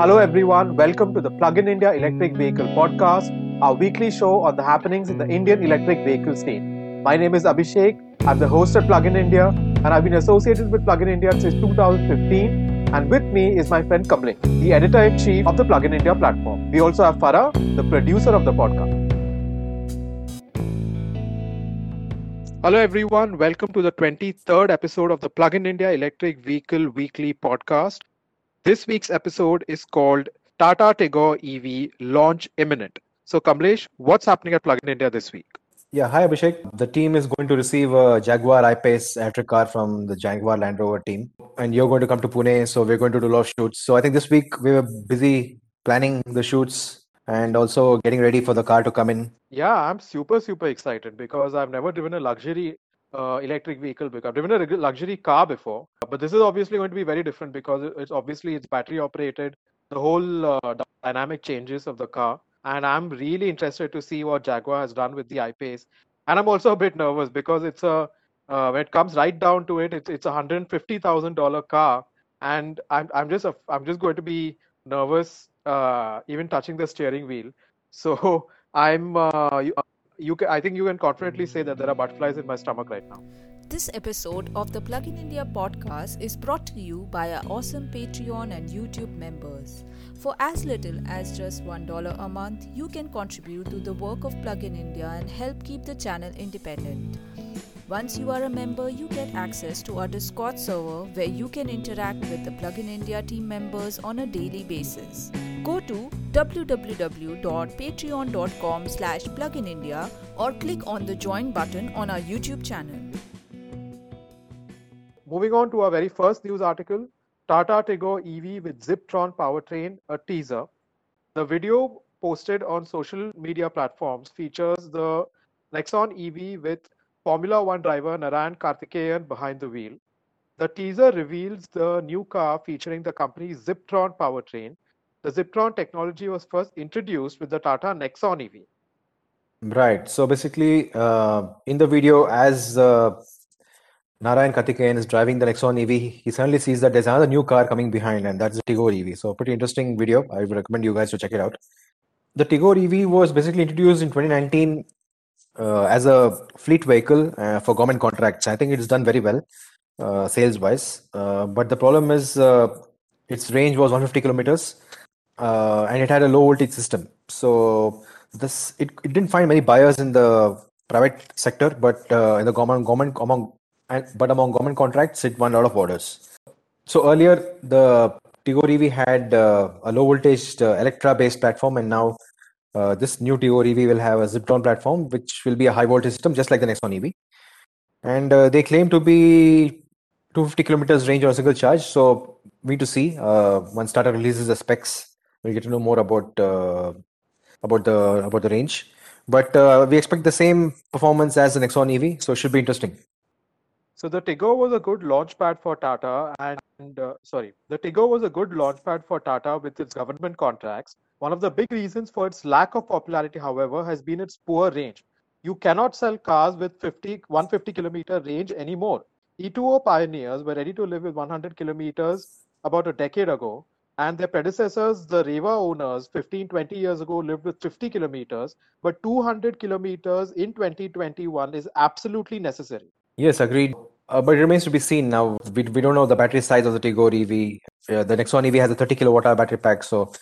Hello, everyone. Welcome to the Plug in India Electric Vehicle Podcast, our weekly show on the happenings in the Indian electric vehicle scene. My name is Abhishek. I'm the host at Plug in India, and I've been associated with Plug in India since 2015. And with me is my friend Kamlesh, the editor in chief of the Plug in India platform. We also have Farah, the producer of the podcast. Hello, everyone. Welcome to the 23rd episode of the Plug in India Electric Vehicle Weekly Podcast. This week's episode is called Tata Tigor EV Launch Imminent. So, Kamlesh, what's happening at Plug in India this week? Yeah, hi Abhishek. The team is going to receive a Jaguar I-Pace electric car from the Jaguar Land Rover team, and you're going to come to Pune, so we're going to do a lot of shoots. So I think this week we were busy planning the shoots and also getting ready for the car to come in. Yeah, I'm super super excited because I've never driven a luxury uh, electric vehicle before. I've driven a luxury car before, but this is obviously going to be very different because it's obviously it's battery operated. The whole uh, dynamic changes of the car, and I'm really interested to see what Jaguar has done with the I-Pace. And I'm also a bit nervous because it's a uh, when it comes right down to it, it's it's a hundred fifty thousand dollar car, and I'm I'm just a, I'm just going to be nervous uh, even touching the steering wheel. So I'm uh, you, can, I think you can confidently say that there are butterflies in my stomach right now. This episode of the Plug in India podcast is brought to you by our awesome Patreon and YouTube members. For as little as just $1 a month, you can contribute to the work of Plug in India and help keep the channel independent. Once you are a member, you get access to our Discord server where you can interact with the Plug in India team members on a daily basis. Go to www.patreon.com slash pluginindia or click on the join button on our YouTube channel. Moving on to our very first news article, Tata Tigor EV with Ziptron powertrain, a teaser. The video posted on social media platforms features the Nexon EV with Formula One driver Narain Karthikeyan behind the wheel. The teaser reveals the new car featuring the company's Ziptron powertrain, the Ziptron technology was first introduced with the Tata Nexon EV. Right. So basically, uh, in the video, as uh, Narain Karthikeyan is driving the Nexon EV, he suddenly sees that there's another new car coming behind, and that's the Tigor EV. So pretty interesting video. I would recommend you guys to check it out. The Tigor EV was basically introduced in 2019 uh, as a fleet vehicle uh, for government contracts. I think it's done very well uh, sales wise. Uh, but the problem is its range was 150 kilometers uh, and it had a low voltage system. So this it, it didn't find many buyers in the private sector, but uh, in the government government among but among government contracts, it won a lot of orders. So earlier the Tigor EV had uh, a low voltage uh, Electra based platform, and now uh, this new Tigor EV will have a Ziptron platform, which will be a high voltage system, just like the Nexon EV. And uh, they claim to be 250 kilometers range on a single charge. So we to see uh, once Tata releases the specs we'll get to know more about uh, about the about the range. But uh, we expect the same performance as the Nexon EV, so it should be interesting. So the Tigor was a good launchpad for Tata, and uh, sorry, the Tigor was a good launchpad for Tata with its government contracts. One of the big reasons for its lack of popularity, however, has been its poor range. You cannot sell cars with 50, 150 kilometer range anymore. E2O pioneers were ready to live with 100 kilometers about a decade ago, and their predecessors, the Reva owners, 15, 20 years ago lived with 50 kilometers, but 200 kilometers in 2021 is absolutely necessary. Yes, agreed. Uh, but it remains to be seen now. We, we don't know the battery size of the Tigor EV. Uh, the Nexon EV has a 30 kilowatt hour battery pack. So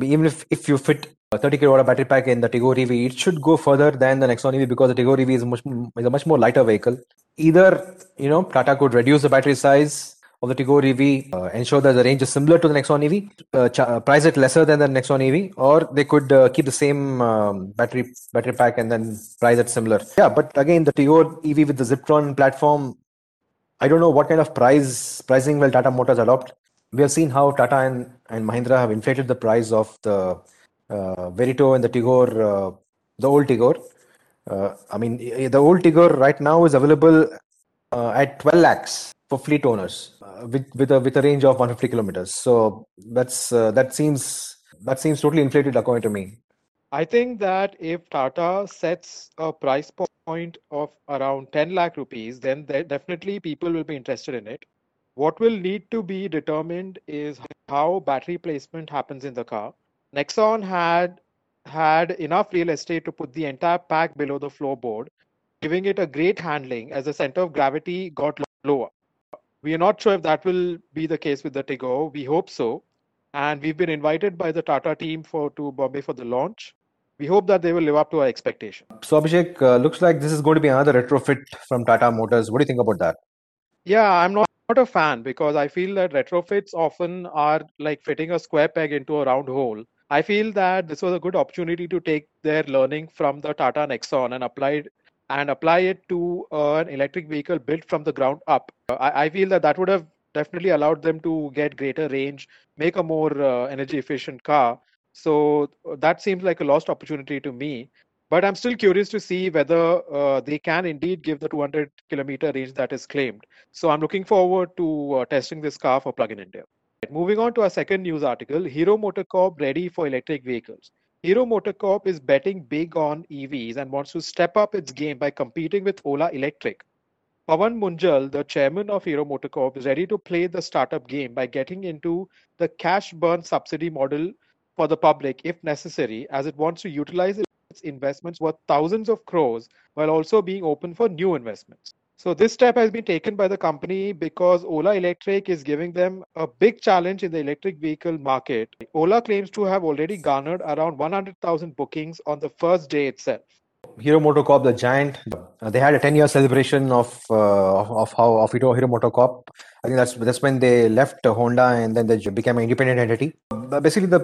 even if, if you fit a 30 kilowatt battery pack in the Tigor EV, it should go further than the Nexon EV because the Tigor EV is much is a much more lighter vehicle. Either you know Tata could reduce the battery size of the Tigor EV, uh, ensure that the range is similar to the Nexon EV, uh, ch- uh, price it lesser than the Nexon EV, or they could uh, keep the same um, battery battery pack and then price it similar. Yeah, but again, the Tigor EV with the Ziptron platform, I don't know what kind of price pricing will Tata Motors adopt. We have seen how Tata and, and Mahindra have inflated the price of the uh, Verito and the Tigor, uh, the old Tigor. I mean, the old Tigor right now is available at 12 lakhs for fleet owners uh, with with a with a range of 150 kilometers. So that's uh, that seems that seems totally inflated according to me. I think that if Tata sets a price point of around 10 lakh rupees, then definitely people will be interested in it. What will need to be determined is how battery placement happens in the car. Nexon had had enough real estate to put the entire pack below the floorboard, giving it a great handling as the center of gravity got lower. We are not sure if that will be the case with the Tigor. We hope so. And we've been invited by the Tata team for to Bombay for the launch. We hope that they will live up to our expectation. So Abhishek, uh, looks like this is going to be another retrofit from Tata Motors. What do you think about that? Yeah, I'm not, not a fan because I feel that retrofits often are like fitting a square peg into a round hole. I feel that this was a good opportunity to take their learning from the Tata Nexon and apply and apply it to uh, an electric vehicle built from the ground up. I, I, feel that that would have definitely allowed them to get greater range, make a more uh, energy efficient car. So that seems like a lost opportunity to me. But I'm still curious to see whether uh, they can indeed give the 200 kilometer range that is claimed. So I'm looking forward to uh, testing this car for Plug in India. Moving on to our second news article Hero MotoCorp ready for electric vehicles. Hero MotoCorp is betting big on EVs and wants to step up its game by competing with Ola Electric. Pawan Munjal, the chairman of Hero MotoCorp, is ready to play the startup game by getting into the cash burn subsidy model for the public if necessary, as it wants to utilize its investments worth thousands of crores while also being open for new investments. So this step has been taken by the company because Ola Electric is giving them a big challenge in the electric vehicle market. Ola claims to have already garnered around 100,000 bookings on the first day itself. Hero MotoCorp, the giant, uh, they had a 10-year celebration of uh, of how of Hero, Hero MotoCorp. I think that's that's when they left Honda and then they became an independent entity. But basically, the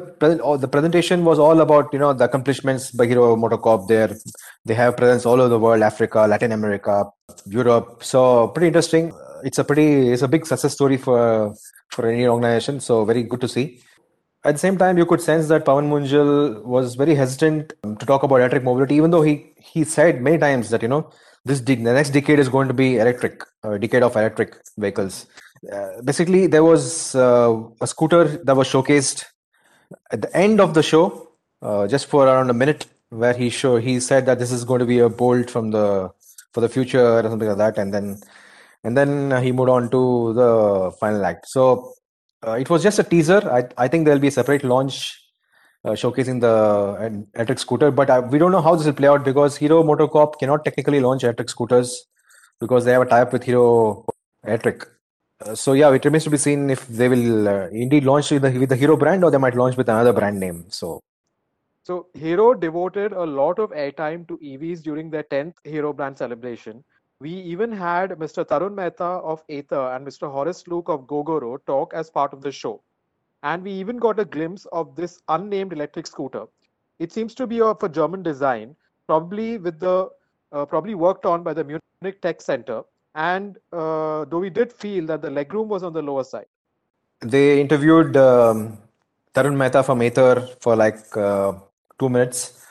the presentation was all about you know the accomplishments by Hero MotoCorp. There, they have presence all over the world, Africa, Latin America, Europe. So pretty interesting. It's a pretty it's a big success story for for any organization. So very good to see. At the same time, you could sense that Pawan Munjal was very hesitant to talk about electric mobility, even though he he said many times that you know this de- the next decade is going to be electric, a decade of electric vehicles. Uh, basically, there was uh, a scooter that was showcased at the end of the show, uh, just for around a minute, where he show he said that this is going to be a bolt from the for the future or something like that, and then and then he moved on to the final act. So uh, it was just a teaser. I I think there'll be a separate launch uh, showcasing the electric scooter, but I, we don't know how this will play out because Hero MotoCorp cannot technically launch electric scooters because they have a tie-up with Hero Electric. Uh, so yeah, it remains to be seen if they will uh, indeed launch with the, with the Hero brand or they might launch with another brand name. So so Hero devoted a lot of airtime to EVs during their 10th Hero brand celebration. We even had Mr. Tarun Mehta of Ather and Mr. Horace Luke of Gogoro talk as part of the show. And we even got a glimpse of this unnamed electric scooter. It seems to be of a German design, probably with the uh, probably worked on by the Munich Tech Center. And uh, though we did feel that the legroom was on the lower side. They interviewed um, Tarun Mehta from Ather for like uh, two minutes,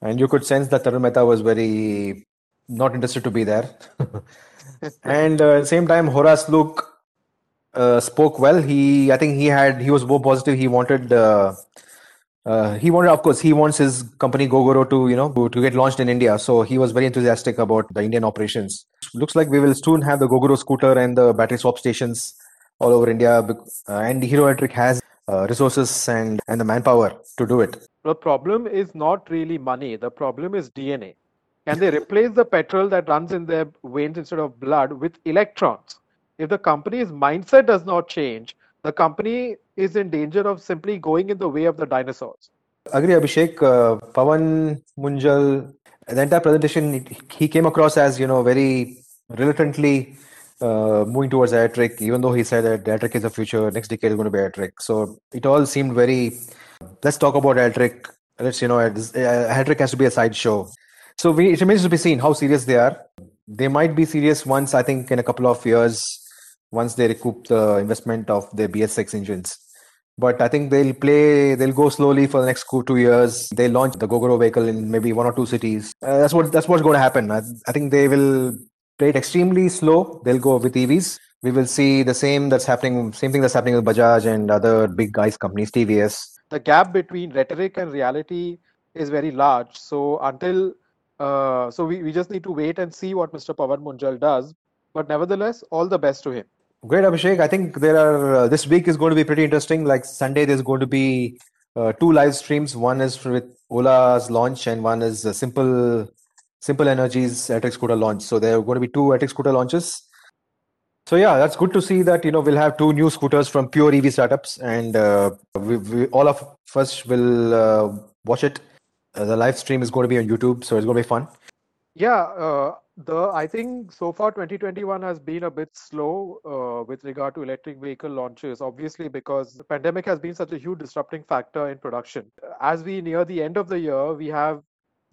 and you could sense that Tarun Mehta was very not interested to be there. and uh, at the same time, Horace Luke uh, spoke well. He, I think he had, he was more positive. He wanted, uh, he wanted, of course, he wants his company Gogoro to, you know, to, get launched in India. So he was very enthusiastic about the Indian operations. Looks like we will soon have the Gogoro scooter and the battery swap stations all over India. Uh, and Hero Electric has uh, resources and, and the manpower to do it. The problem is not really money. The problem is DNA. Can they replace the petrol that runs in their veins instead of blood with electrons? If the company's mindset does not change, the company is in danger of simply going in the way of the dinosaurs. Agree, Abhishek. Uh, Pawan Munjal, the entire presentation, he came across as, you know, very reluctantly uh, moving towards electric, even though he said that electric is the future, next decade is going to be electric. So it all seemed very, let's talk about electric. Let's, you know, electric has to be a sideshow. So we, it remains to be seen how serious they are. They might be serious once, I think, in a couple of years, once they recoup the investment of their BS6 engines. But I think they'll play, they'll go slowly for the next two years. They launch the Gogoro vehicle in maybe one or two cities. Uh, that's what that's what's going to happen. I, I think they will play it extremely slow. They'll go with EVs. We will see the same that's happening, same thing that's happening with Bajaj and other big guys companies, TVS. The gap between rhetoric and reality is very large. So until uh, so we, we just need to wait and see what Mr. Pawan Munjal does. But nevertheless, all the best to him. Great, Abhishek. I think there are uh, this week is going to be pretty interesting. Like Sunday, there's going to be uh, two live streams. One is with Ola's launch, and one is uh, Simple Simple Energy's electric scooter launch. So there are going to be two electric scooter launches. So yeah, that's good to see that you know we'll have two new scooters from pure EV startups, and uh, we, we, all of us will uh, watch it. Uh, the live stream is going to be on YouTube, so it's going to be fun. Yeah, the I think so far 2021 has been a bit slow uh, with regard to electric vehicle launches. Obviously, because the pandemic has been such a huge disrupting factor in production. As we near the end of the year, we have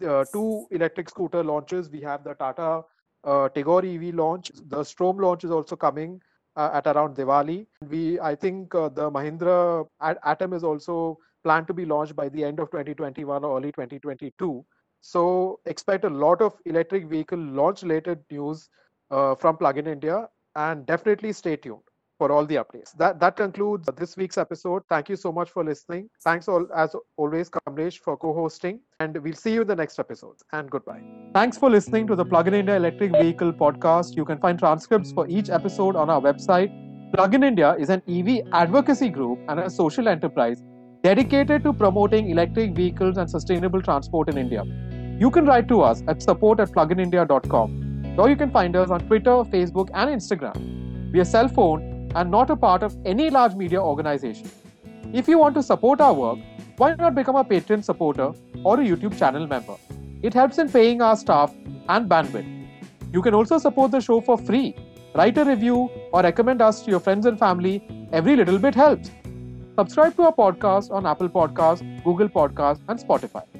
uh, two electric scooter launches. We have the Tata uh, Tigor EV launch. The Strom launch is also coming uh, at around Diwali. We, I think, uh, the Mahindra Atom is also planned to be launched by the end of 2021 or early 2022. So expect a lot of electric vehicle launch related news uh, from Plug-in India, and definitely stay tuned for all the updates. That that concludes this week's episode. Thank you so much for listening. Thanks all as always, Kamlesh, for co-hosting, and we'll see you in the next episode. And goodbye. Thanks for listening to the Plug-in India Electric Vehicle podcast. You can find transcripts for each episode on our website. Plug-in India is an EV advocacy group and a social enterprise dedicated to promoting electric vehicles and sustainable transport in India. You can write to us at support at pluginindia.com or you can find us on Twitter, Facebook, and Instagram. We are self owned and not a part of any large media organization. If you want to support our work, why not become a Patreon supporter or a YouTube channel member? It helps in paying our staff and bandwidth. You can also support the show for free. Write a review or recommend us to your friends and family. Every little bit helps. Subscribe to our podcast on Apple Podcasts, Google Podcasts, and Spotify.